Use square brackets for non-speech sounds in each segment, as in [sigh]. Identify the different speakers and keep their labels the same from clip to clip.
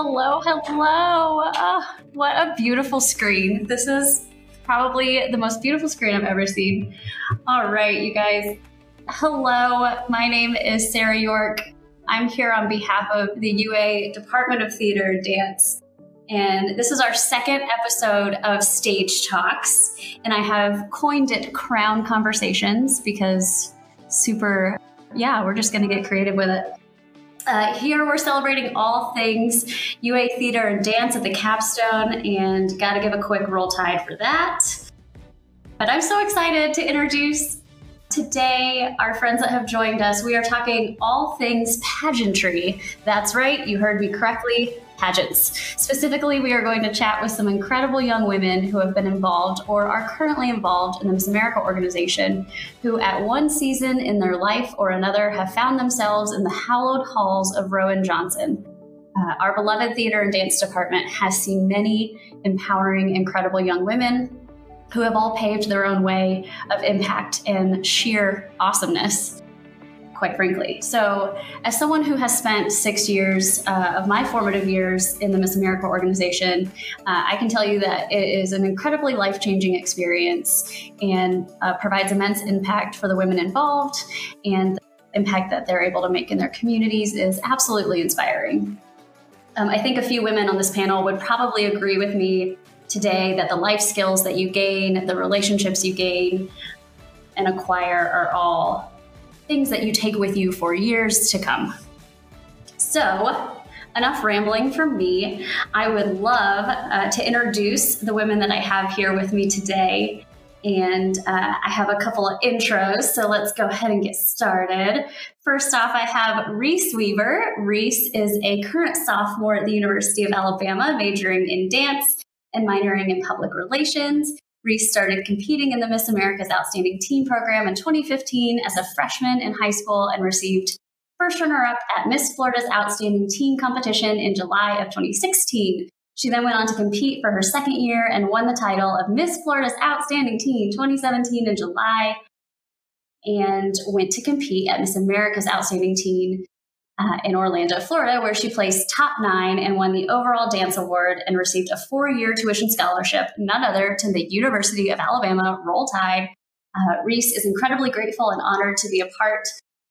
Speaker 1: Hello, hello. Oh, what a beautiful screen. This is probably the most beautiful screen I've ever seen. All right, you guys. Hello, my name is Sarah York. I'm here on behalf of the UA Department of Theater and Dance. And this is our second episode of Stage Talks. And I have coined it Crown Conversations because super, yeah, we're just going to get creative with it. Uh, here we're celebrating all things UA Theater and Dance at the Capstone, and got to give a quick roll tide for that. But I'm so excited to introduce today our friends that have joined us. We are talking all things pageantry. That's right, you heard me correctly pageants. Specifically, we are going to chat with some incredible young women who have been involved or are currently involved in the Miss America organization, who at one season in their life or another have found themselves in the hallowed halls of Rowand Johnson. Uh, our beloved theater and dance department has seen many empowering, incredible young women who have all paved their own way of impact and sheer awesomeness quite frankly. So, as someone who has spent six years uh, of my formative years in the Miss America organization, uh, I can tell you that it is an incredibly life changing experience and uh, provides immense impact for the women involved. And the impact that they're able to make in their communities is absolutely inspiring. Um, I think a few women on this panel would probably agree with me today that the life skills that you gain, the relationships you gain and acquire are all things that you take with you for years to come. So, enough rambling from me. I would love uh, to introduce the women that I have here with me today. And uh, I have a couple of intros, so let's go ahead and get started. First off, I have Reese Weaver. Reese is a current sophomore at the University of Alabama, majoring in dance and minoring in public relations. Reese started competing in the Miss America's Outstanding Teen program in 2015 as a freshman in high school and received first runner up at Miss Florida's Outstanding Teen competition in July of 2016. She then went on to compete for her second year and won the title of Miss Florida's Outstanding Teen 2017 in July and went to compete at Miss America's Outstanding Teen uh, in Orlando, Florida, where she placed top nine and won the overall dance award and received a four year tuition scholarship, none other to the University of Alabama Roll Tide. Uh, Reese is incredibly grateful and honored to be a part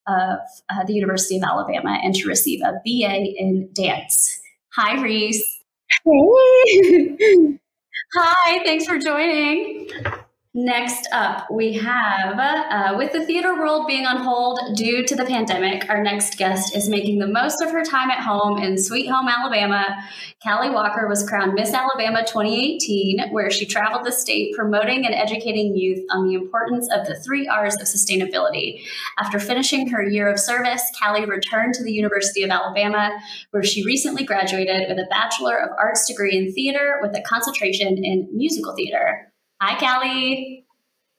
Speaker 1: of uh, the University of Alabama and to receive a BA in dance. Hi, Reese.
Speaker 2: Hey. [laughs]
Speaker 1: Hi, thanks for joining. Next up, we have, uh, with the theater world being on hold due to the pandemic, our next guest is making the most of her time at home in Sweet Home, Alabama. Callie Walker was crowned Miss Alabama 2018, where she traveled the state promoting and educating youth on the importance of the three R's of sustainability. After finishing her year of service, Callie returned to the University of Alabama, where she recently graduated with a Bachelor of Arts degree in theater with a concentration in musical theater. Hi, Callie.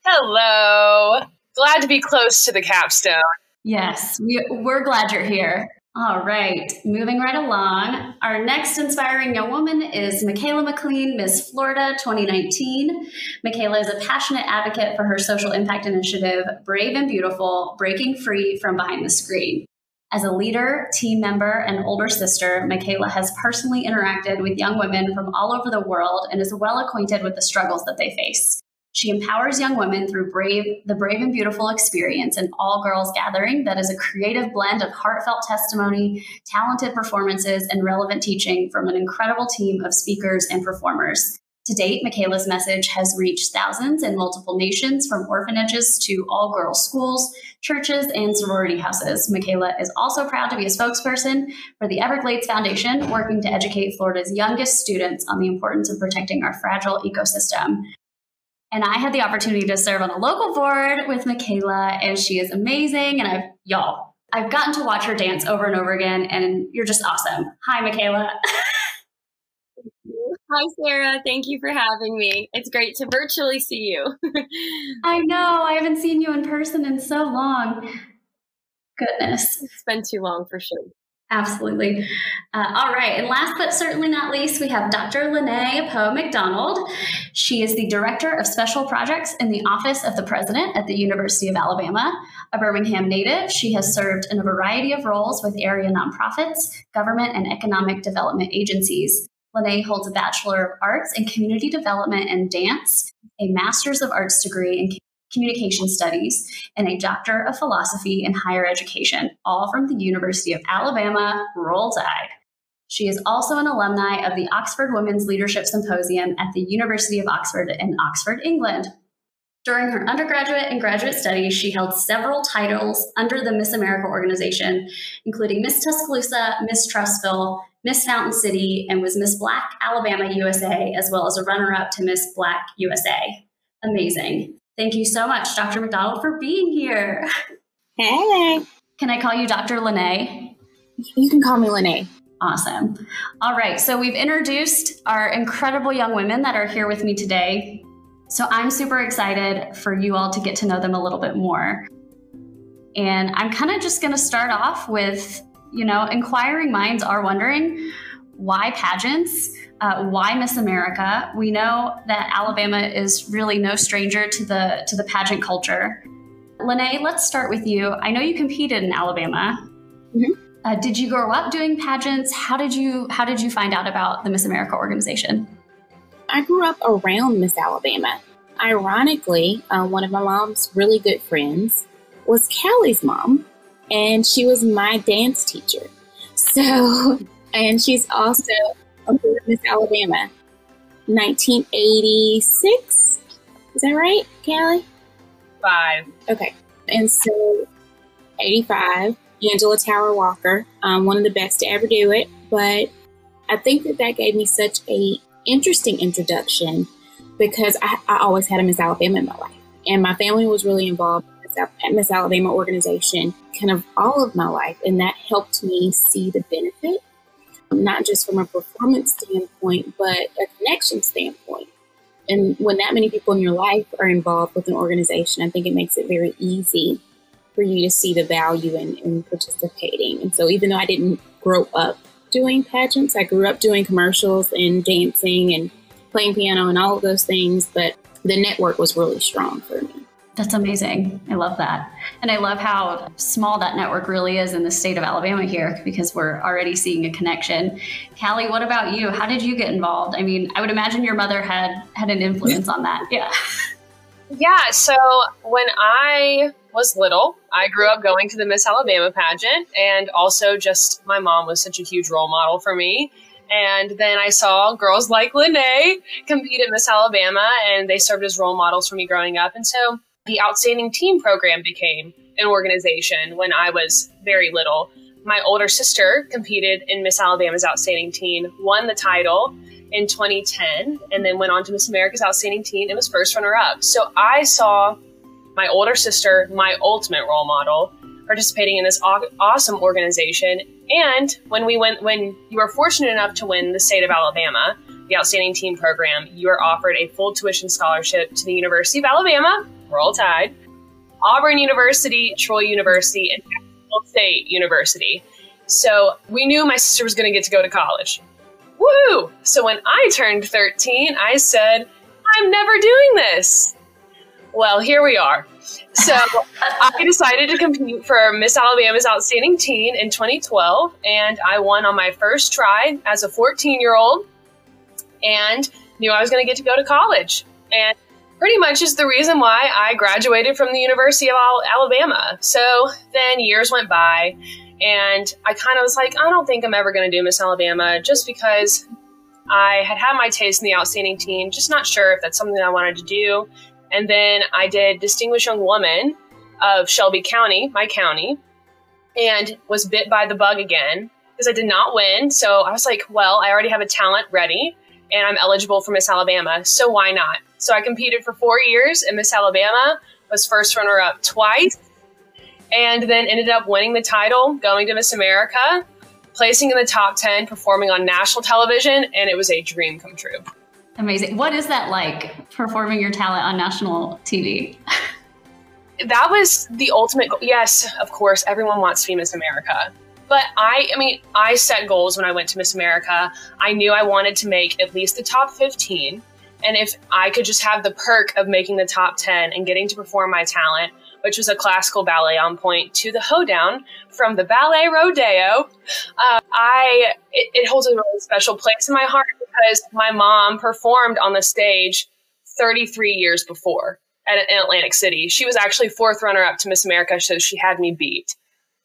Speaker 2: Hello. Glad to be close to the capstone.
Speaker 1: Yes, we, we're glad you're here. All right, moving right along. Our next inspiring young woman is Michaela McLean, Miss Florida 2019. Michaela is a passionate advocate for her social impact initiative, Brave and Beautiful Breaking Free from Behind the Screen. As a leader, team member, and older sister, Michaela has personally interacted with young women from all over the world and is well acquainted with the struggles that they face. She empowers young women through Brave, the Brave and Beautiful experience, an all girls gathering that is a creative blend of heartfelt testimony, talented performances, and relevant teaching from an incredible team of speakers and performers. To date, Michaela's message has reached thousands in multiple nations, from orphanages to all girls schools, churches, and sorority houses. Michaela is also proud to be a spokesperson for the Everglades Foundation, working to educate Florida's youngest students on the importance of protecting our fragile ecosystem. And I had the opportunity to serve on a local board with Michaela, and she is amazing. And I've, y'all, I've gotten to watch her dance over and over again, and you're just awesome. Hi, Michaela. [laughs]
Speaker 3: Hi, Sarah. Thank you for having me. It's great to virtually see you. [laughs]
Speaker 1: I know. I haven't seen you in person in so long. Goodness.
Speaker 3: It's been too long for sure.
Speaker 1: Absolutely. Uh, all right. And last but certainly not least, we have Dr. Lene Poe McDonald. She is the Director of Special Projects in the Office of the President at the University of Alabama. A Birmingham native, she has served in a variety of roles with area nonprofits, government, and economic development agencies. Lene holds a Bachelor of Arts in Community Development and Dance, a Master's of Arts degree in Communication Studies, and a Doctor of Philosophy in Higher Education, all from the University of Alabama, Roll Tide. She is also an alumni of the Oxford Women's Leadership Symposium at the University of Oxford in Oxford, England. During her undergraduate and graduate studies, she held several titles under the Miss America organization, including Miss Tuscaloosa, Miss Trussville, Miss Fountain City, and was Miss Black Alabama USA, as well as a runner up to Miss Black USA. Amazing. Thank you so much, Dr. McDonald, for being here.
Speaker 3: Hey.
Speaker 1: Can I call you Dr. Lene?
Speaker 3: You can call me Lene.
Speaker 1: Awesome. All right. So we've introduced our incredible young women that are here with me today. So I'm super excited for you all to get to know them a little bit more. And I'm kind of just going to start off with, you know, inquiring minds are wondering why pageants? Uh, why Miss America? We know that Alabama is really no stranger to the to the pageant culture. Lene, let's start with you. I know you competed in Alabama. Mm-hmm. Uh, did you grow up doing pageants? How did you How did you find out about the Miss America organization?
Speaker 3: I grew up around Miss Alabama. Ironically, uh, one of my mom's really good friends was Callie's mom, and she was my dance teacher. So, [laughs] and she's also a Miss Alabama, 1986. Is that right, Callie?
Speaker 2: Five.
Speaker 3: Okay. And so, 85, Angela Tower Walker, um, one of the best to ever do it. But I think that that gave me such a interesting introduction because I, I always had a Miss Alabama in my life. And my family was really involved at Miss Alabama organization kind of all of my life. And that helped me see the benefit, not just from a performance standpoint, but a connection standpoint. And when that many people in your life are involved with an organization, I think it makes it very easy for you to see the value in, in participating. And so even though I didn't grow up doing pageants, I grew up doing commercials and dancing and playing piano and all of those things, but the network was really strong for me.
Speaker 1: That's amazing. I love that. And I love how small that network really is in the state of Alabama here because we're already seeing a connection. Callie, what about you? How did you get involved? I mean, I would imagine your mother had had an influence on that. Yeah.
Speaker 2: Yeah, so when I was little, I grew up going to the Miss Alabama pageant and also just my mom was such a huge role model for me. And then I saw girls like Lene compete at Miss Alabama, and they served as role models for me growing up. And so the Outstanding Teen program became an organization when I was very little. My older sister competed in Miss Alabama's Outstanding Teen, won the title in 2010, and then went on to Miss America's Outstanding Teen and was first runner up. So I saw my older sister, my ultimate role model, participating in this awesome organization. And when we went, when you are fortunate enough to win the state of Alabama, the Outstanding Teen Program, you are offered a full tuition scholarship to the University of Alabama, Roll Tide, Auburn University, Troy University, and Jacksonville State University. So we knew my sister was going to get to go to college. Woo! So when I turned 13, I said, I'm never doing this. Well, here we are. So [laughs] I decided to compete for Miss Alabama's Outstanding Teen in 2012, and I won on my first try as a 14 year old and knew I was going to get to go to college. And pretty much is the reason why I graduated from the University of Alabama. So then years went by, and I kind of was like, I don't think I'm ever going to do Miss Alabama just because I had had my taste in the outstanding teen, just not sure if that's something I wanted to do. And then I did Distinguished Young Woman of Shelby County, my county, and was bit by the bug again because I did not win. So I was like, well, I already have a talent ready and I'm eligible for Miss Alabama, so why not? So I competed for four years in Miss Alabama, was first runner up twice, and then ended up winning the title, going to Miss America, placing in the top 10, performing on national television, and it was a dream come true.
Speaker 1: Amazing. What is that like, performing your talent on national TV?
Speaker 2: that was the ultimate goal. Yes, of course, everyone wants to be Miss America. But I, I mean, I set goals when I went to Miss America. I knew I wanted to make at least the top 15. And if I could just have the perk of making the top 10 and getting to perform my talent, which was a classical ballet on pointe, to the hoedown from the Ballet Rodeo, uh, I it, it holds a really special place in my heart because my mom performed on the stage 33 years before at, in Atlantic City. She was actually fourth runner up to Miss America, so she had me beat.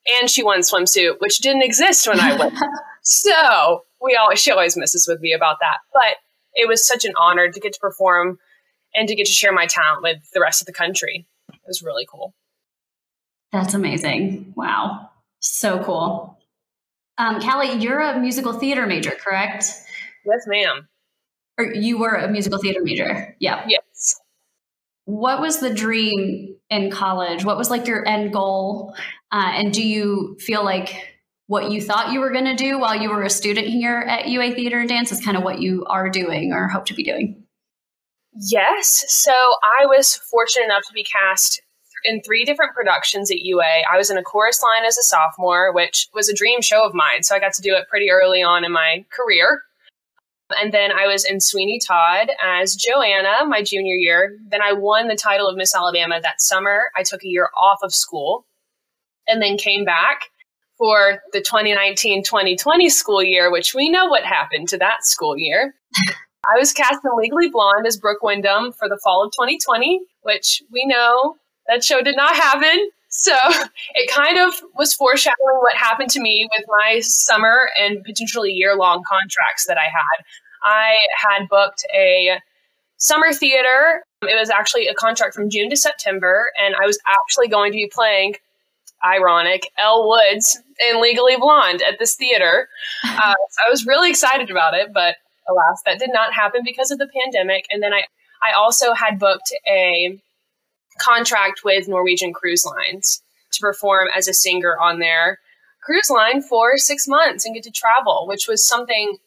Speaker 2: And she won swimsuit, which didn't exist when I went. [laughs] so we always she always messes with me about that. But it was such an honor to get to perform and to get to share my talent with the rest of the country. It was really cool.
Speaker 1: That's amazing. Wow. So cool. Um, Callie, you're a musical theater major, correct?
Speaker 2: Yes, ma'am.
Speaker 1: Or you were a musical theater major. Yeah.
Speaker 2: Yes.
Speaker 1: What was the dream in college? What was like your end goal? Uh, and do you feel like what you thought you were going to do while you were a student here at UA Theater and Dance is kind of what you are doing or hope to be doing?
Speaker 2: Yes. So I was fortunate enough to be cast in three different productions at UA. I was in a chorus line as a sophomore, which was a dream show of mine. So I got to do it pretty early on in my career. And then I was in Sweeney Todd as Joanna my junior year. Then I won the title of Miss Alabama that summer. I took a year off of school and then came back for the 2019 2020 school year, which we know what happened to that school year. [laughs] I was cast in Legally Blonde as Brooke Wyndham for the fall of 2020, which we know that show did not happen. So [laughs] it kind of was foreshadowing what happened to me with my summer and potentially year long contracts that I had. I had booked a summer theater. It was actually a contract from June to September, and I was actually going to be playing, ironic, Elle Woods in Legally Blonde at this theater. [laughs] Uh, so I was really excited about it, but alas, that did not happen because of the pandemic. And then I, I also had booked a contract with Norwegian Cruise Lines to perform as a singer on their cruise line for six months and get to travel, which was something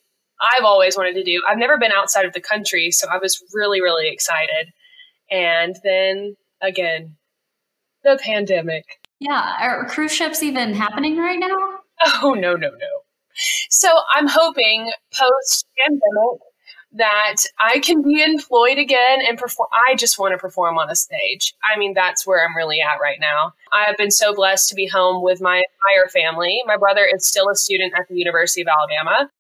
Speaker 2: I've always wanted to do. I've never been outside of the country, so I was really, really excited. And then again, the pandemic.
Speaker 1: Yeah. Are cruise ships even happening right now?
Speaker 2: Oh, no, no, no. So I'm hoping post pandemic that I can be employed again and perform. I just want to perform on a stage. I mean, that's where I'm really at right now. I have been so blessed to be home with my entire family. My brother is still a student at the University of Alabama.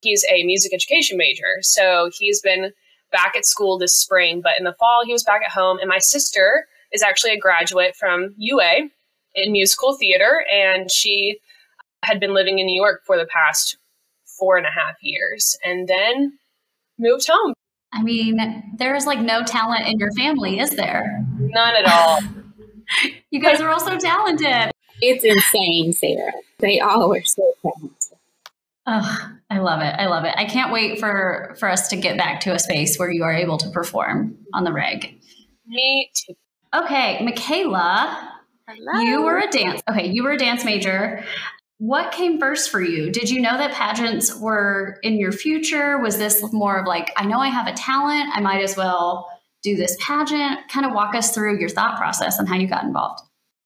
Speaker 2: He's a music education major. So he's been back at school this spring, but in the fall, he was back at home. And my sister is actually a graduate from UA in musical theater, and she had been living in New York for the past four and a half years. And then moved home.
Speaker 1: I mean, there's like no talent in your family, is there?
Speaker 2: None at all. [laughs] [laughs]
Speaker 1: you guys are all so talented.
Speaker 3: It's insane, Sarah. They all are so talented.
Speaker 1: Oh, I love it. I love it. I can't wait for for us to get back to a space where you are able to perform on the reg.
Speaker 2: Me too.
Speaker 1: Okay, Michaela.
Speaker 4: Hello.
Speaker 1: You were a dance. Okay, you were a dance major. What came first for you? Did you know that pageants were in your future? Was this more of like, I know I have a talent, I might as well do this pageant? Kind of walk us through your thought process and how you got involved.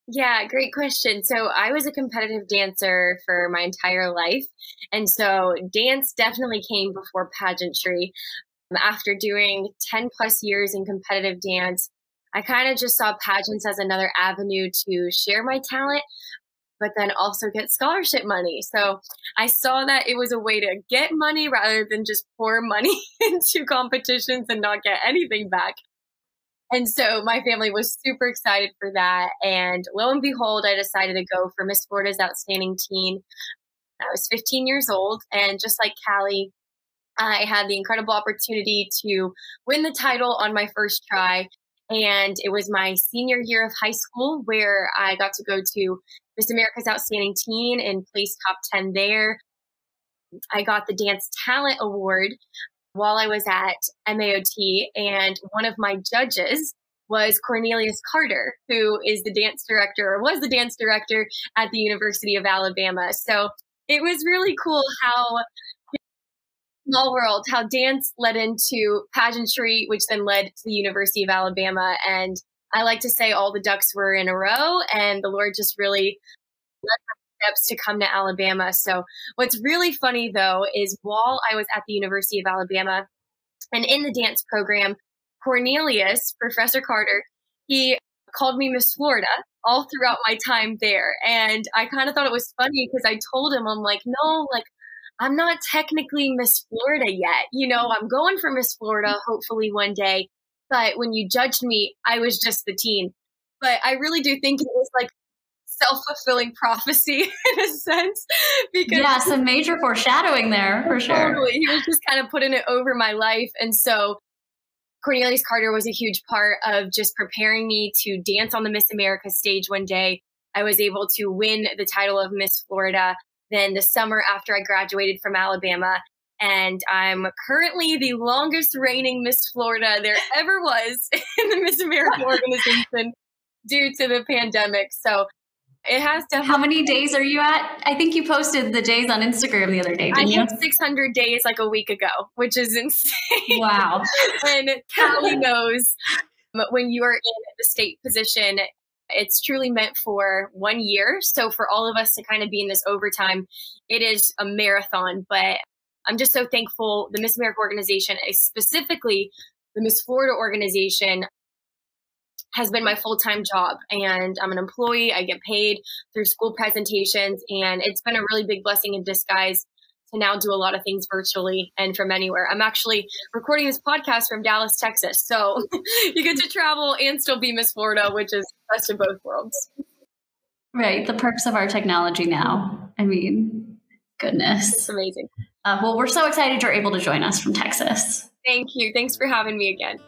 Speaker 4: Yeah, great question. So I was a competitive dancer for my entire life. And so dance definitely came before pageantry. Um, after doing 10 plus years in competitive dance, I kind of just saw pageants as another avenue to share my talent, but then also get scholarship money. So I saw that it was a way to get money rather than just pour money [laughs] into competitions and not get anything back. And so my family was super excited for that. And lo and behold, I decided to go for Miss Florida's Outstanding Teen. I was 15 years old. And just like Callie, I had the incredible opportunity to win the title on my first try. And it was my senior year of high school where I got to go to Miss America's Outstanding Teen and place top 10 there. I got the Dance Talent Award while I was at MAOT, and one of my judges was Cornelius Carter, who is the dance director or was the dance director at the University of Alabama. So it was really cool how small world, how dance led into pageantry, which then led to the University of Alabama. And I like to say all the ducks were in a row, and the Lord just really trips to come to Alabama. So, what's really funny though is while I was at the University of Alabama and in the dance program, Cornelius, Professor Carter, he called me Miss Florida all throughout my time there. And I kind of thought it was funny because I told him, I'm like, no, like, I'm not technically Miss Florida yet. You know, I'm going for Miss Florida hopefully one day. But when you judged me, I was just the teen. But I really do think it was like self fulfilling prophecy [laughs] in a sense.
Speaker 1: Because yeah, some major foreshadowing there for sure.
Speaker 4: Totally. He was just kind of putting it over my life. And so Cornelius Carter was a huge part of just preparing me to dance on the Miss America stage one day. I was able to win the title of Miss Florida then the summer after I graduated from Alabama. And I'm currently the longest reigning Miss Florida there ever was [laughs] in the Miss America [laughs] organization due to the pandemic. So it has to.
Speaker 1: How many days are you at? I think you posted the days on Instagram the other day. I
Speaker 4: hit 600 days like a week ago, which is [laughs] insane.
Speaker 1: Wow.
Speaker 4: and Callie [laughs] knows when you are in the state position, it's truly meant for one year. So for all of us to kind of be in this overtime, it is a marathon. But I'm just so thankful the Miss America organization, specifically the Miss Florida organization, has been my full time job. And I'm an employee. I get paid through school presentations. And it's been a really big blessing in disguise to now do a lot of things virtually and from anywhere. I'm actually recording this podcast from Dallas, Texas. So [laughs] you get to travel and still be Miss Florida, which is best of both worlds.
Speaker 1: Right. The perks of our technology now. I mean, goodness.
Speaker 4: It's amazing.
Speaker 1: Uh, well, we're so excited you're able to join us from Texas.
Speaker 4: Thank you. Thanks for having me again.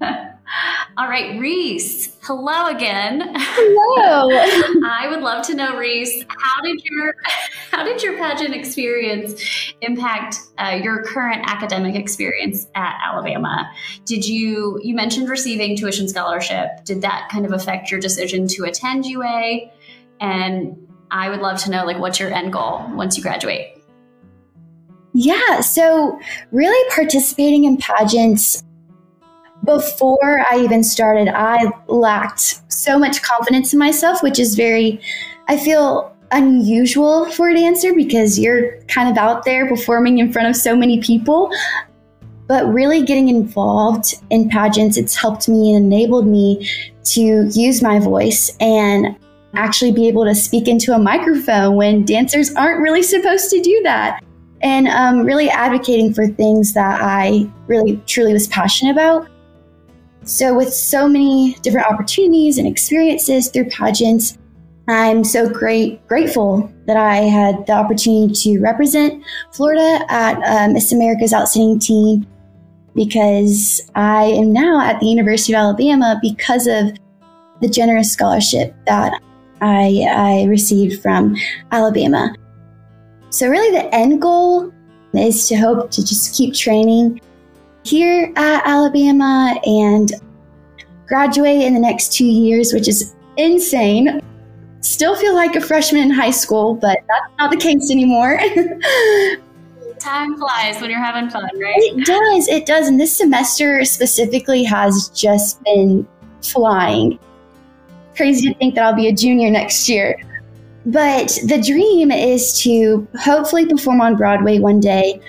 Speaker 4: [laughs]
Speaker 1: All right, Reese. Hello again.
Speaker 5: Hello. [laughs]
Speaker 1: I would love to know, Reese, how did your [laughs] how did your pageant experience impact uh, your current academic experience at Alabama? Did you you mentioned receiving tuition scholarship? Did that kind of affect your decision to attend UA? And I would love to know, like, what's your end goal once you graduate?
Speaker 5: Yeah, so really participating in pageants before I even started, I lacked so much confidence in myself, which is very, I feel unusual for a dancer because you're kind of out there performing in front of so many people. But really getting involved in pageants, it's helped me and enabled me to use my voice and actually be able to speak into a microphone when dancers aren't really supposed to do that. And um, really advocating for things that I really truly was passionate about. So, with so many different opportunities and experiences through pageants, I'm so great grateful that I had the opportunity to represent Florida at uh, Miss America's Outstanding Teen because I am now at the University of Alabama because of the generous scholarship that I, I received from Alabama. So, really, the end goal is to hope to just keep training here at Alabama and graduate in the next two years, which is insane. Still feel like a freshman in high school, but that's not the case anymore. [laughs]
Speaker 1: Time flies when you're having fun, right?
Speaker 5: It does. It does. And this semester specifically has just been flying. Crazy to think that I'll be a junior next year. But the dream is to hopefully perform on Broadway one day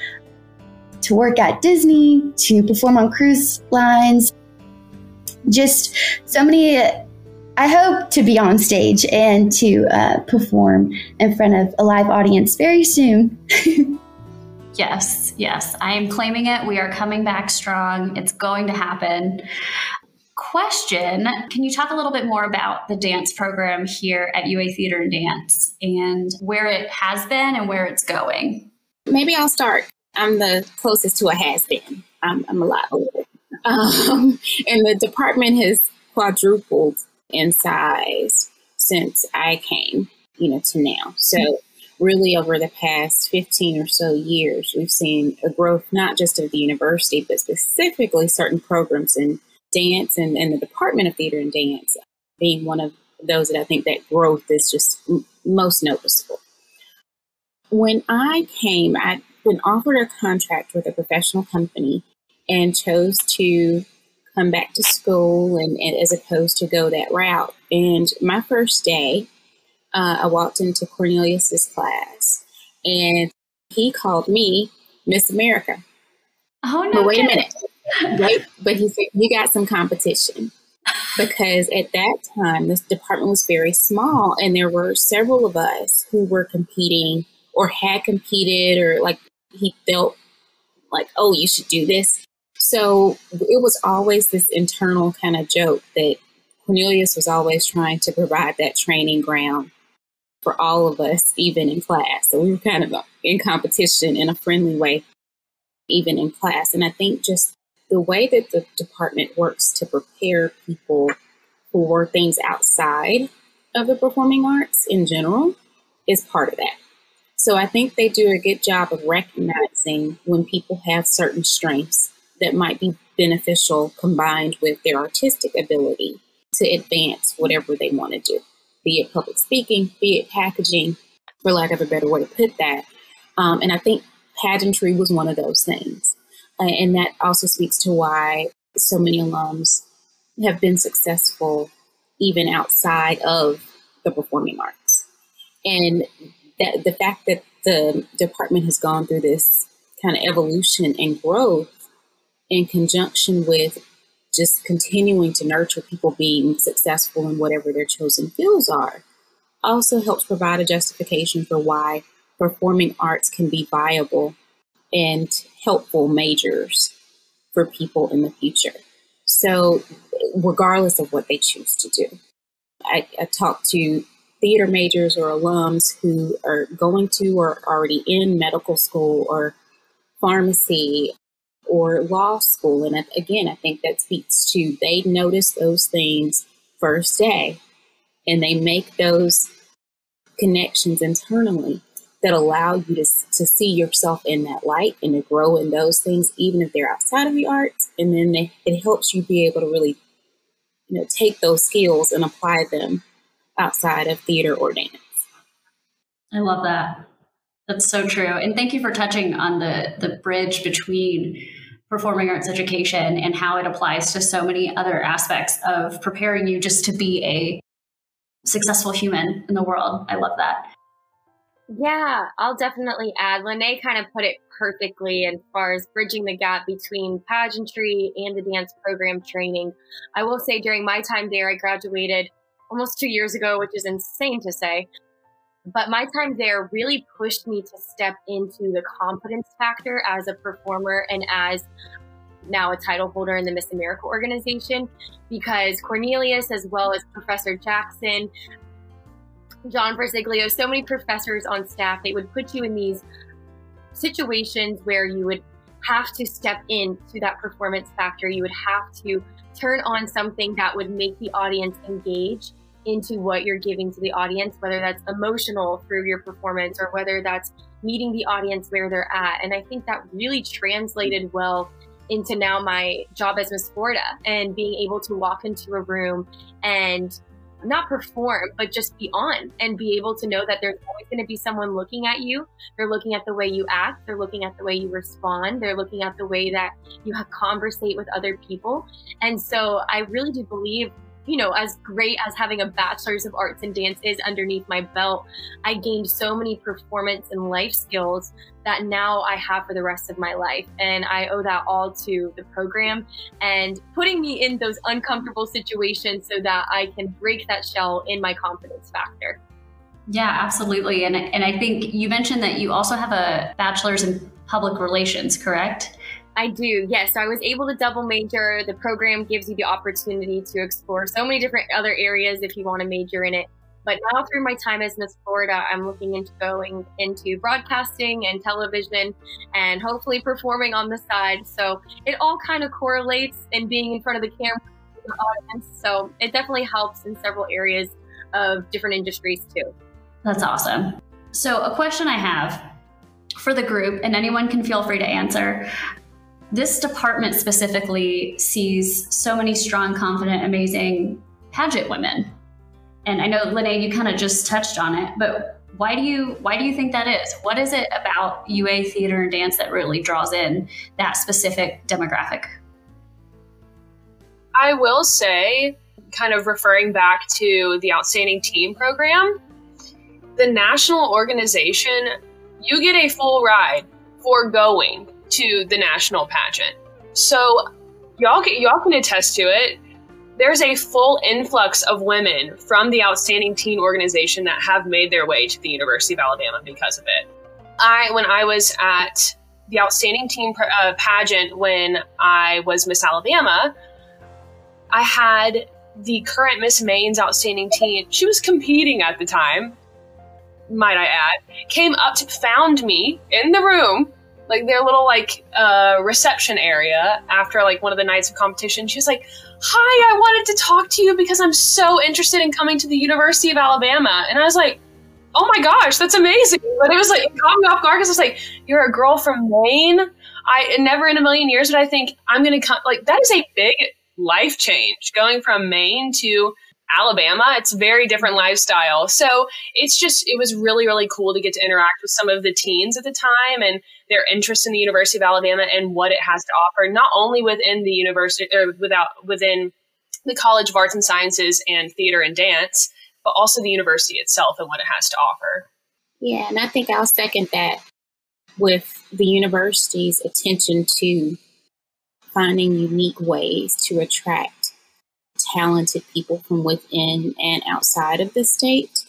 Speaker 5: to work at Disney, to perform on cruise lines, just so many. I hope to be on stage and to uh, perform in front of a live audience very soon. [laughs]
Speaker 1: yes, yes, I am claiming it. We are coming back strong. It's going to happen. Question Can you talk a little bit more about the dance program here at UA Theater and Dance and where it has been and where it's going?
Speaker 3: Maybe I'll start. I'm the closest to a has been. I'm, I'm a lot older. Um, [laughs] and the department has quadrupled in size since I came, you know, to now. So really over the past 15 or so years, we've seen a growth not just of the university, but specifically certain programs in dance and, and the Department of Theater and Dance being one of those that I think that growth is just m- most noticeable. When I came, I'd been offered a contract with a professional company and chose to come back to school and, and, as opposed to go that route. And my first day, uh, I walked into Cornelius's class and he called me Miss America.
Speaker 1: Oh no!
Speaker 3: But wait a minute. Wait, but he said you got some competition because at that time this department was very small and there were several of us who were competing or had competed or like he felt like oh you should do this. So it was always this internal kind of joke that cornelius was always trying to provide that training ground for all of us even in class. So we were kind of uh, in competition in a friendly way even in class. And i think just the way that the department works to prepare people for things outside of the performing arts in general is part of that. So I think they do a good job of recognizing when people have certain strengths that might be beneficial combined with their artistic ability to advance whatever they want to do, be it public speaking, be it packaging, for lack of a better way to put that. Um, and I think pageantry was one of those things. Uh, and that also speaks to why so many alums have been successful even outside of the performing arts. And that the fact that the department has gone through this kind of evolution and growth in conjunction with just continuing to nurture people being successful in whatever their chosen fields are also helps provide a justification for why performing arts can be viable and helpful majors for people in the future. So, regardless of what they choose to do, I, I talk to theater majors or alums who are going to or already in medical school or pharmacy or law school. And again, I think that speaks to they notice those things first day and they make those connections internally that allow you to, to see yourself in that light and to grow in those things, even if they're outside of the arts. And then they, it helps you be able to really, you know, take those skills and apply them outside of theater or dance.
Speaker 1: I love that. That's so true. And thank you for touching on the the bridge between performing arts education and how it applies to so many other aspects of preparing you just to be a successful human in the world. I love that.
Speaker 4: Yeah, I'll definitely add. Lene kind of put it perfectly as far as bridging the gap between pageantry and the dance program training. I will say during my time there, I graduated almost two years ago, which is insane to say. But my time there really pushed me to step into the confidence factor as a performer and as now a title holder in the Miss America organization because Cornelius, as well as Professor Jackson, John Brasiglio, so many professors on staff, they would put you in these situations where you would have to step into that performance factor. You would have to turn on something that would make the audience engage into what you're giving to the audience, whether that's emotional through your performance or whether that's meeting the audience where they're at. And I think that really translated well into now my job as Miss Florida and being able to walk into a room and not perform, but just be on and be able to know that there's always going to be someone looking at you. They're looking at the way you act. They're looking at the way you respond. They're looking at the way that you have conversate with other people. And so I really do believe you know, as great as having a bachelor's of arts and dance is underneath my belt, I gained so many performance and life skills that now I have for the rest of my life. And I owe that all to the program and putting me in those uncomfortable situations so that I can break that shell in my confidence factor.
Speaker 1: Yeah, absolutely. And, and I think you mentioned that you also have a bachelor's in public relations, correct?
Speaker 4: I do, yes. So I was able to double major. The program gives you the opportunity to explore so many different other areas if you want to major in it. But now, through my time as Miss Florida, I'm looking into going into broadcasting and television and hopefully performing on the side. So it all kind of correlates in being in front of the camera the audience. So it definitely helps in several areas of different industries too.
Speaker 1: That's awesome. So, a question I have for the group, and anyone can feel free to answer this department specifically sees so many strong, confident, amazing pageant women. And I know, Lene, you kind of just touched on it, but why do you why do you think that is? What is it about UA theater and dance that really draws in that specific demographic?
Speaker 2: I will say, kind of referring back to the outstanding teen program, the national organization, you get a full ride for going to the national pageant. So y'all y'all can attest to it. There's a full influx of women from the Outstanding Teen organization that have made their way to the University of Alabama because of it. I, when I was at the Outstanding Teen uh, pageant when I was Miss Alabama, I had the current Miss Maine's Outstanding Teen. She was competing at the time, might I add, came up to found me in the room like their little like uh, reception area after like one of the nights of competition. She was like, "Hi, I wanted to talk to you because I'm so interested in coming to the University of Alabama." And I was like, "Oh my gosh, that's amazing!" But it was like it caught me off guard because I was like, "You're a girl from Maine." I never in a million years would I think I'm to come. Like that is a big life change going from Maine to Alabama. It's very different lifestyle. So it's just, it was really, really cool to get to interact with some of the teens at the time and their interest in the University of Alabama and what it has to offer, not only within the university or without within the College of Arts and Sciences and theater and dance, but also the university itself and what it has to offer.
Speaker 3: Yeah, and I think I'll second that with the university's attention to finding unique ways to attract talented people from within and outside of the state,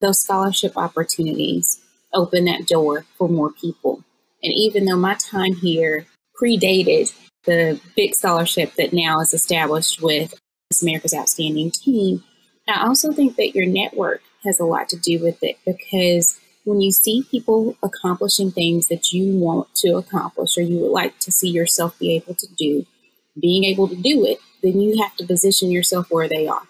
Speaker 3: those scholarship opportunities open that door for more people. And even though my time here predated the big scholarship that now is established with America's Outstanding Teen, I also think that your network has a lot to do with it because when you see people accomplishing things that you want to accomplish or you would like to see yourself be able to do, being able to do it then you have to position yourself where they are.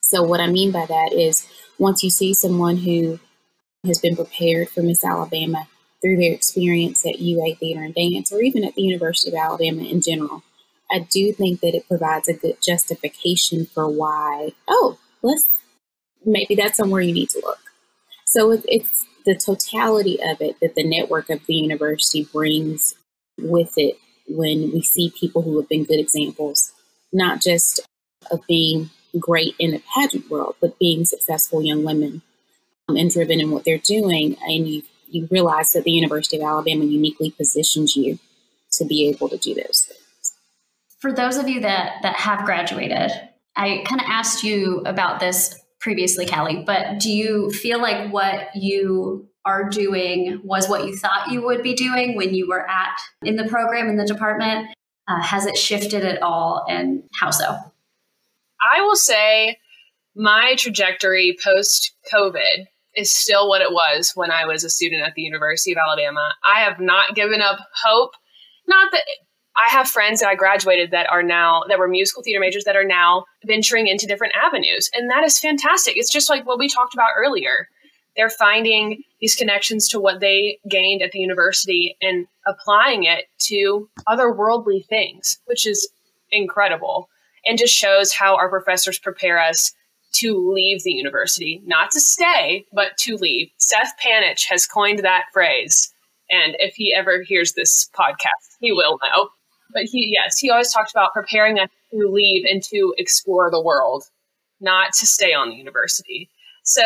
Speaker 3: So, what I mean by that is once you see someone who has been prepared for Miss Alabama through their experience at UA Theater and Dance, or even at the University of Alabama in general, I do think that it provides a good justification for why, oh, let's maybe that's somewhere you need to look. So, it's the totality of it that the network of the university brings with it when we see people who have been good examples not just of being great in the pageant world, but being successful young women um, and driven in what they're doing. And you, you realize that the University of Alabama uniquely positions you to be able to do those things.
Speaker 1: For those of you that, that have graduated, I kind of asked you about this previously, Callie, but do you feel like what you are doing was what you thought you would be doing when you were at in the program in the department uh, has it shifted at all, and how so?
Speaker 2: I will say my trajectory post COVID is still what it was when I was a student at the University of Alabama. I have not given up hope. Not that I have friends that I graduated that are now that were musical theater majors that are now venturing into different avenues, and that is fantastic. It's just like what we talked about earlier they're finding these connections to what they gained at the university and applying it to otherworldly things, which is incredible and just shows how our professors prepare us to leave the university, not to stay, but to leave. Seth Panitch has coined that phrase. And if he ever hears this podcast, he will know. But he, yes, he always talked about preparing us to leave and to explore the world, not to stay on the university. So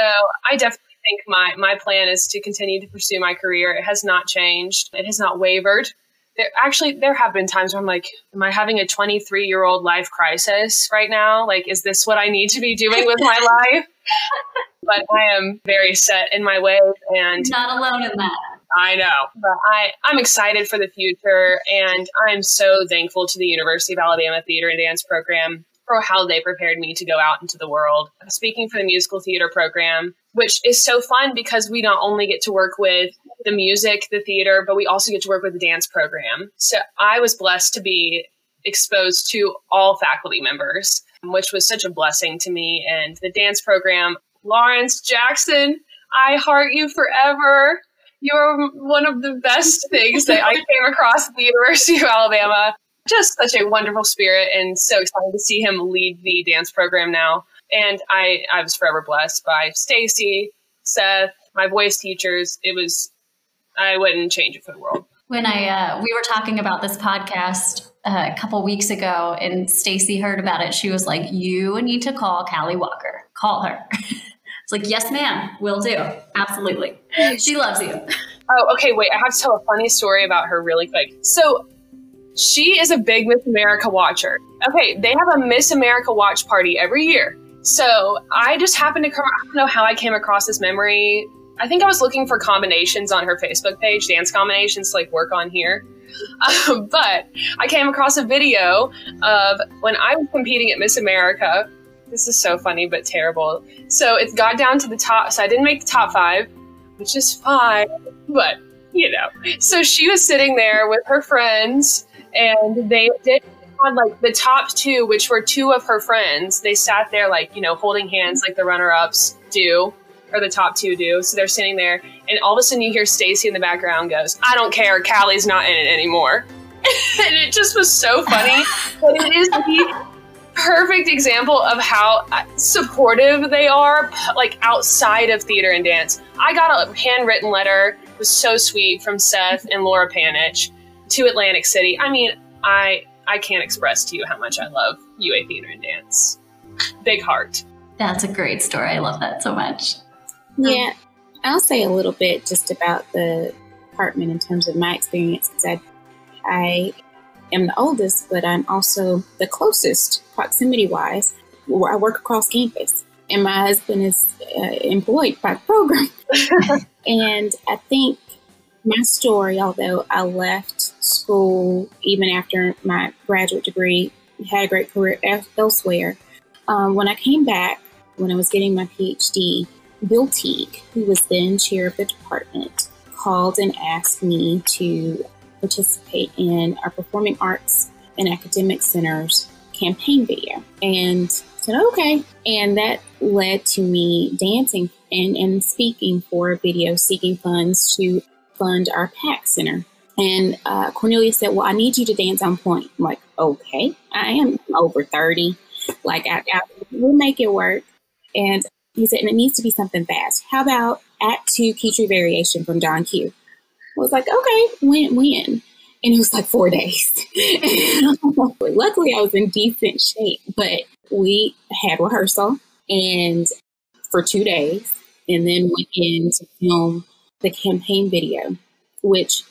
Speaker 2: I definitely think my my plan is to continue to pursue my career. It has not changed. It has not wavered. There, actually, there have been times where I'm like, am I having a 23 year old life crisis right now? Like, is this what I need to be doing with my [laughs] life? But I am very set in my ways and
Speaker 1: not alone in that.
Speaker 2: I know, but I, I'm excited for the future, and I'm so thankful to the University of Alabama Theater and Dance Program for how they prepared me to go out into the world. Speaking for the musical theater program, which is so fun because we not only get to work with the music, the theater, but we also get to work with the dance program. So I was blessed to be exposed to all faculty members, which was such a blessing to me. And the dance program, Lawrence Jackson, I heart you forever. You're one of the best things that I came across at the University of Alabama just such a wonderful spirit and so excited to see him lead the dance program now. And I, I was forever blessed by Stacy, Seth, my voice teachers. It was, I wouldn't change it for the world.
Speaker 1: When I, uh, we were talking about this podcast uh, a couple weeks ago and Stacy heard about it, she was like, you need to call Callie Walker, call her. [laughs] It's like, yes, ma'am, will do. Absolutely. [laughs] She loves you.
Speaker 2: Oh, okay. Wait, I have to tell a funny story about her really quick. So, she is a big Miss America watcher. Okay, they have a Miss America watch party every year. So, I just happened to come, I don't know how I came across this memory. I think I was looking for combinations on her Facebook page, dance combinations to like work on here. Um, [laughs] but I came across a video of when I was competing at Miss America. This is so funny but terrible. So it got down to the top. So I didn't make the top five, which is fine. But you know, so she was sitting there with her friends, and they did on like the top two, which were two of her friends. They sat there like you know holding hands, like the runner-ups do or the top two do. So they're sitting there, and all of a sudden you hear Stacy in the background goes, "I don't care, Callie's not in it anymore," [laughs] and it just was so funny. [laughs] but it is the perfect example of how uh, supportive they are, like outside of theater and dance. I got a handwritten letter, it was so sweet from Seth and Laura Panitch to Atlantic City. I mean, I I can't express to you how much I love UA Theater and Dance. Big heart.
Speaker 1: That's a great story. I love that so much.
Speaker 3: Yeah, I'll say a little bit just about the apartment in terms of my experience because I, I am the oldest, but I'm also the closest proximity wise. I work across campus, and my husband is uh, employed by the program. [laughs] and I think my story, although I left school even after my graduate degree, had a great career elsewhere. Um, when I came back, when I was getting my PhD, Bill Teague, who was then chair of the department, called and asked me to participate in our Performing Arts and Academic Center's campaign video. And said, okay. And that led to me dancing and, and speaking for a video seeking funds to fund our PAC Center. And uh, Cornelius said, well, I need you to dance on pointe. I'm like, okay, I am over 30. Like, I, I, we'll make it work. And he said, and it needs to be something fast. How about Act Two Kitri Variation from Don Q? I was like, okay, when, when? And it was like four days. [laughs] Luckily, I was in decent shape, but we had rehearsal and for two days, and then went in to film the campaign video, which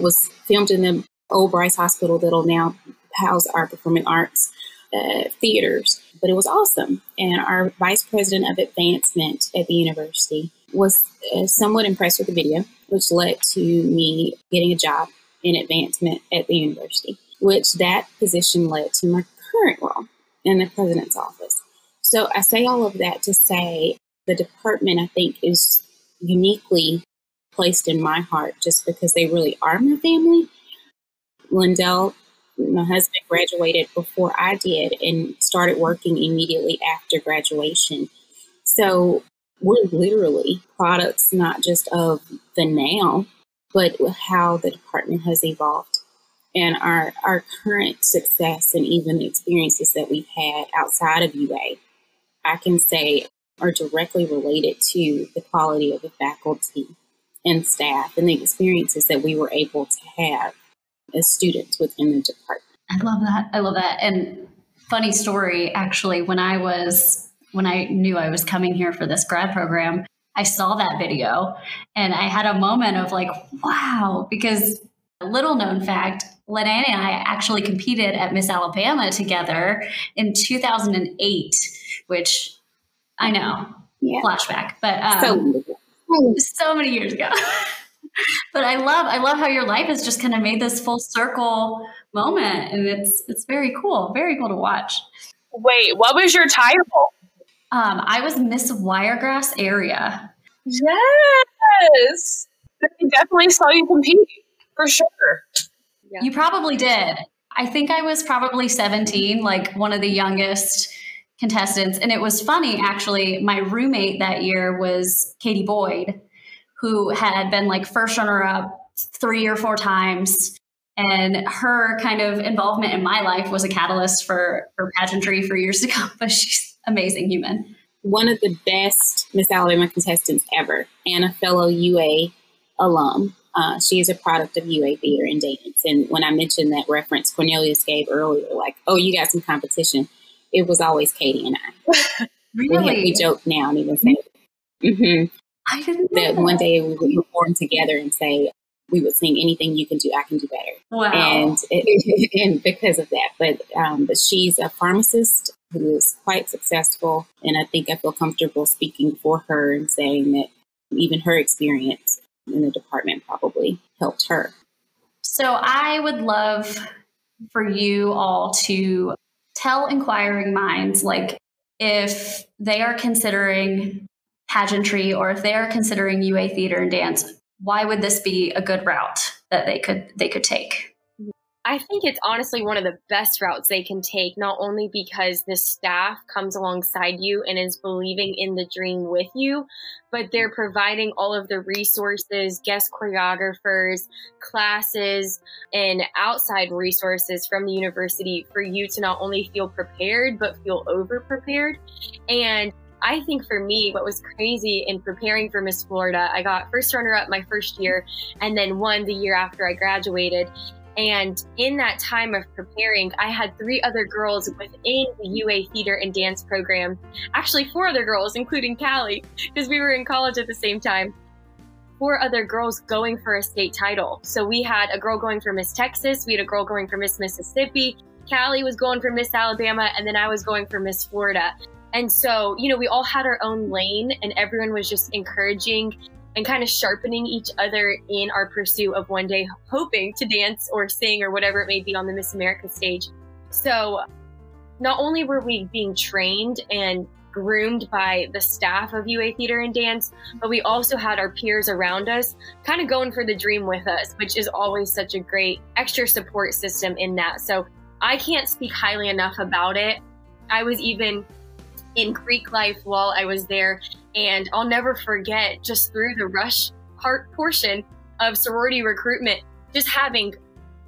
Speaker 3: was filmed in the old Bryce Hospital that'll now house our performing arts uh, theaters, but it was awesome. And our vice president of advancement at the university was uh, somewhat impressed with the video, which led to me getting a job in advancement at the university, which that position led to my current role in the president's office. So I say all of that to say the department, I think, is uniquely placed in my heart just because they really are my family. Lindell my husband graduated before I did and started working immediately after graduation. So we're literally products not just of the now, but how the department has evolved and our, our current success and even the experiences that we've had outside of UA, I can say are directly related to the quality of the faculty and staff and the experiences that we were able to have as students within the department.
Speaker 1: I love that. I love that. And funny story, actually, when I was when I knew I was coming here for this grad program, I saw that video and I had a moment of like, wow, because a little known fact, Lenani and I actually competed at Miss Alabama together in 2008, which I know, yeah. flashback, but um, so, so many years ago. [laughs] but I love I love how your life has just kind of made this full circle moment and it's it's very cool. Very cool to watch.
Speaker 2: Wait, what was your title?
Speaker 1: Um, I was Miss Wiregrass area.
Speaker 2: Yes. I definitely saw you compete for sure.
Speaker 1: Yeah. You probably did. I think I was probably 17, like one of the youngest contestants. And it was funny, actually. My roommate that year was Katie Boyd, who had been like first runner up three or four times. And her kind of involvement in my life was a catalyst for, for pageantry for years to come. [laughs] But she's amazing human.
Speaker 3: One of the best Miss Alabama contestants ever, and a fellow UA alum. Uh, she is a product of UA Theater and Dance. And when I mentioned that reference Cornelius gave earlier, like, oh, you got some competition, it was always Katie and I. [laughs]
Speaker 1: really?
Speaker 3: We, we joke now and even say Mm-hmm.
Speaker 1: I didn't
Speaker 3: That
Speaker 1: that.
Speaker 3: one day we would perform together and say, we would sing anything you can do, I can do better.
Speaker 1: Wow.
Speaker 3: and it, [laughs] and because of that. But um, but she's a pharmacist who is quite successful, and I think I feel comfortable speaking for her and saying that even her experience in the department probably helped her.
Speaker 1: So I would love for you all to tell inquiring minds like if they are considering pageantry or if they are considering UA theater and dance, why would this be a good route that they could they could take?
Speaker 4: I think it's honestly one of the best routes they can take, not only because the staff comes alongside you and is believing in the dream with you, but they're providing all of the resources, guest choreographers, classes, and outside resources from the university for you to not only feel prepared, but feel over prepared. And I think for me, what was crazy in preparing for Miss Florida, I got first runner up my first year and then won the year after I graduated. And in that time of preparing, I had three other girls within the UA theater and dance program. Actually, four other girls, including Callie, because we were in college at the same time. Four other girls going for a state title. So we had a girl going for Miss Texas, we had a girl going for Miss Mississippi, Callie was going for Miss Alabama, and then I was going for Miss Florida. And so, you know, we all had our own lane, and everyone was just encouraging and kind of sharpening each other in our pursuit of one day hoping to dance or sing or whatever it may be on the Miss America stage. So, not only were we being trained and groomed by the staff of UA Theater and Dance, but we also had our peers around us kind of going for the dream with us, which is always such a great extra support system in that. So, I can't speak highly enough about it. I was even in Greek life while I was there. And I'll never forget just through the rush part portion of sorority recruitment, just having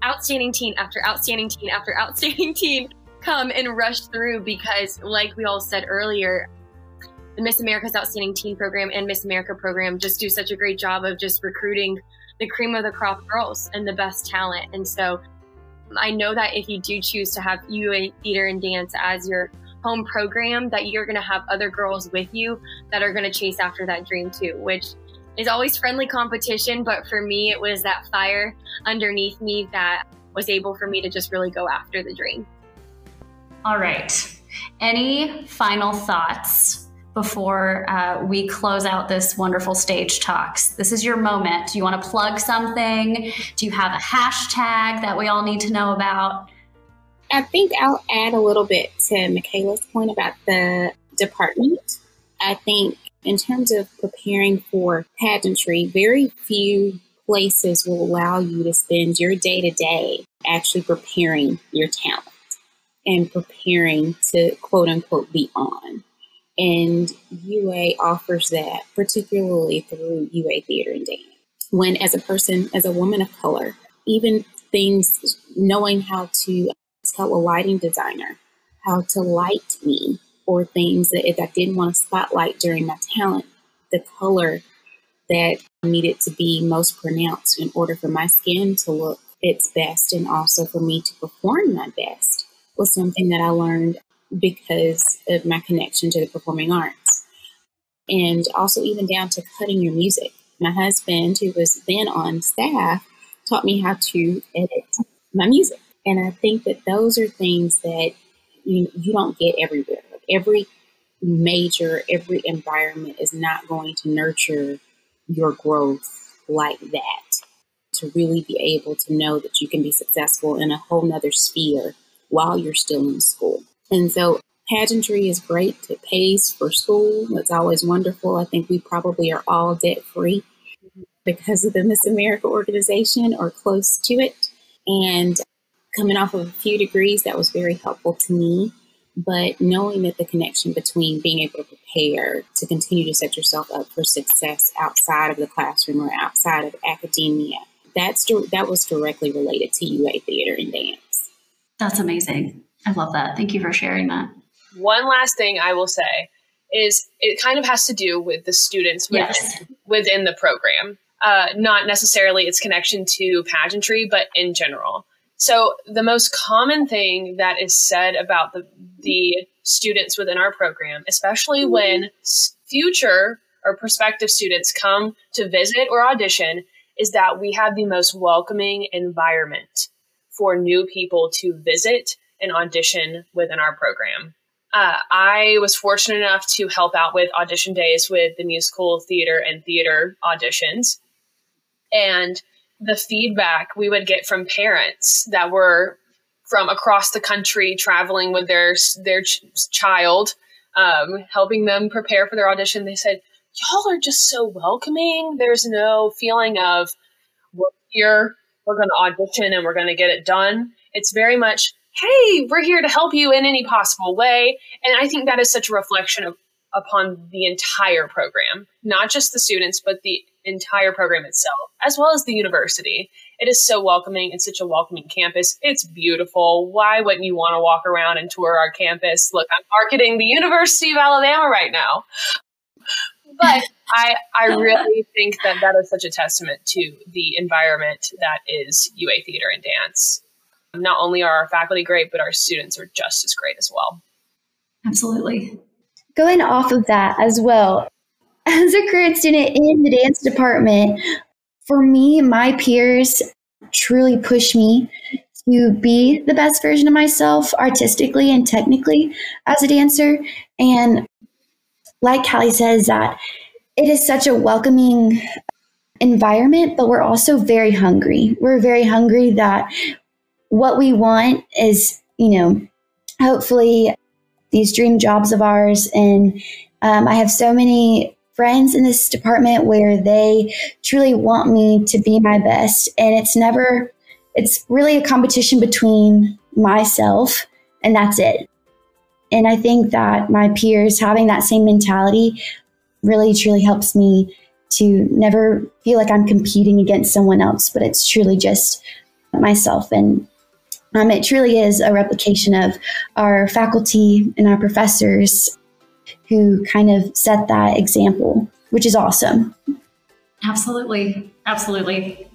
Speaker 4: outstanding teen after outstanding teen after [laughs] outstanding teen come and rush through because, like we all said earlier, the Miss America's Outstanding Teen Program and Miss America program just do such a great job of just recruiting the cream of the crop girls and the best talent. And so I know that if you do choose to have UA Theater and Dance as your home program that you're going to have other girls with you that are going to chase after that dream too, which is always friendly competition. But for me, it was that fire underneath me that was able for me to just really go after the dream.
Speaker 1: All right. Any final thoughts before uh, we close out this wonderful stage talks? This is your moment. Do you want to plug something? Do you have a hashtag that we all need to know about?
Speaker 3: I think I'll add a little bit to Michaela's point about the department. I think in terms of preparing for pageantry, very few places will allow you to spend your day to day actually preparing your talent and preparing to quote unquote be on. And UA offers that, particularly through UA Theater and Dance. When, as a person, as a woman of color, even things knowing how to tell a lighting designer how to light me or things that if I didn't want to spotlight during my talent, the color that needed to be most pronounced in order for my skin to look its best and also for me to perform my best was something that I learned because of my connection to the performing arts. And also, even down to cutting your music. My husband, who was then on staff, taught me how to edit my music. And I think that those are things that you, you don't get everywhere. Like every major, every environment is not going to nurture your growth like that. To really be able to know that you can be successful in a whole nother sphere while you're still in school. And so pageantry is great. It pays for school. It's always wonderful. I think we probably are all debt free because of the Miss America organization or close to it. And coming off of a few degrees, that was very helpful to me. But knowing that the connection between being able to prepare to continue to set yourself up for success outside of the classroom or outside of academia, that's that was directly related to UA theater and dance.
Speaker 1: That's amazing. I love that. Thank you for sharing that.
Speaker 2: One last thing I will say is it kind of has to do with the students with,
Speaker 1: Yes.
Speaker 2: within the program, uh, not necessarily its connection to pageantry, but in general. So the most common thing that is said about the the students within our program, especially when future or prospective students come to visit or audition is that we have the most welcoming environment for new people to visit and audition within our program. Uh, I was fortunate enough to help out with audition days with the musical theater and theater auditions. And the feedback we would get from parents that were from across the country traveling with their their ch- child, um, helping them prepare for their audition, they said, "Y'all are just so welcoming. There's no feeling of we're here, we're going to audition, and we're going to get it done. It's very much hey, we're here to help you in any possible way. And I think that is such a reflection of upon the entire program, not just the students, but the entire program itself, as well as the university. It is so welcoming. It's such a welcoming campus. It's beautiful. Why wouldn't you want to walk around and tour our campus? Look, I'm marketing the University of Alabama right now. But I, I really think that that is such a testament to the environment that is UA Theater and Dance not only are our faculty great, but our students are just as great as well.
Speaker 1: Absolutely.
Speaker 5: Going off of that as well, [laughs] as a current student in the dance department, for me, my peers truly push me to be the best version of myself artistically and technically as a dancer. And like Callie says, that it is such a welcoming environment, but we're also very hungry. We're very hungry that what we want is, you know, hopefully these dream jobs of ours. And um, I have so many friends in this department where they truly want me to be my best. And it's never, it's really a competition between myself and that's it. And I think that my peers having that same mentality really, truly helps me to never feel like I'm competing against someone else, but it's truly just myself. And um, it truly is a replication of our faculty and our professors who kind of set that example, which is awesome.
Speaker 1: Absolutely. Absolutely.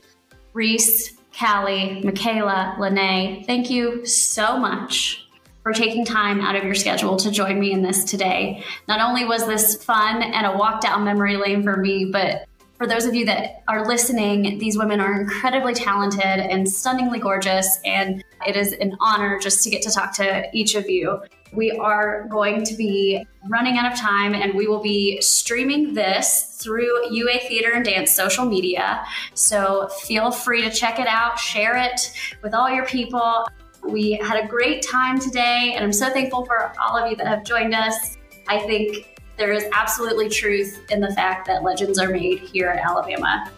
Speaker 1: Reese, Callie, Michaela, Lene, thank you so much for taking time out of your schedule to join me in this today. Not only was this fun and a walk down memory lane for me, but for those of you that are listening, these women are incredibly talented and stunningly gorgeous, and it is an honor just to get to talk to each of you. We are going to be running out of time, and we will be streaming this through UA Theater and Dance social media. So feel free to check it out, share it with all your people. We had a great time today, and I'm so thankful for all of you that have joined us. I think there is absolutely truth in the fact that legends are made here at Alabama,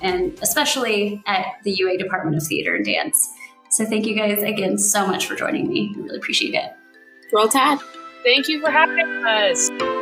Speaker 1: and especially at the UA Department of Theater and Dance. So thank you guys again so much for joining me. I really appreciate it.
Speaker 3: Roll Tide.
Speaker 2: Thank you for having us.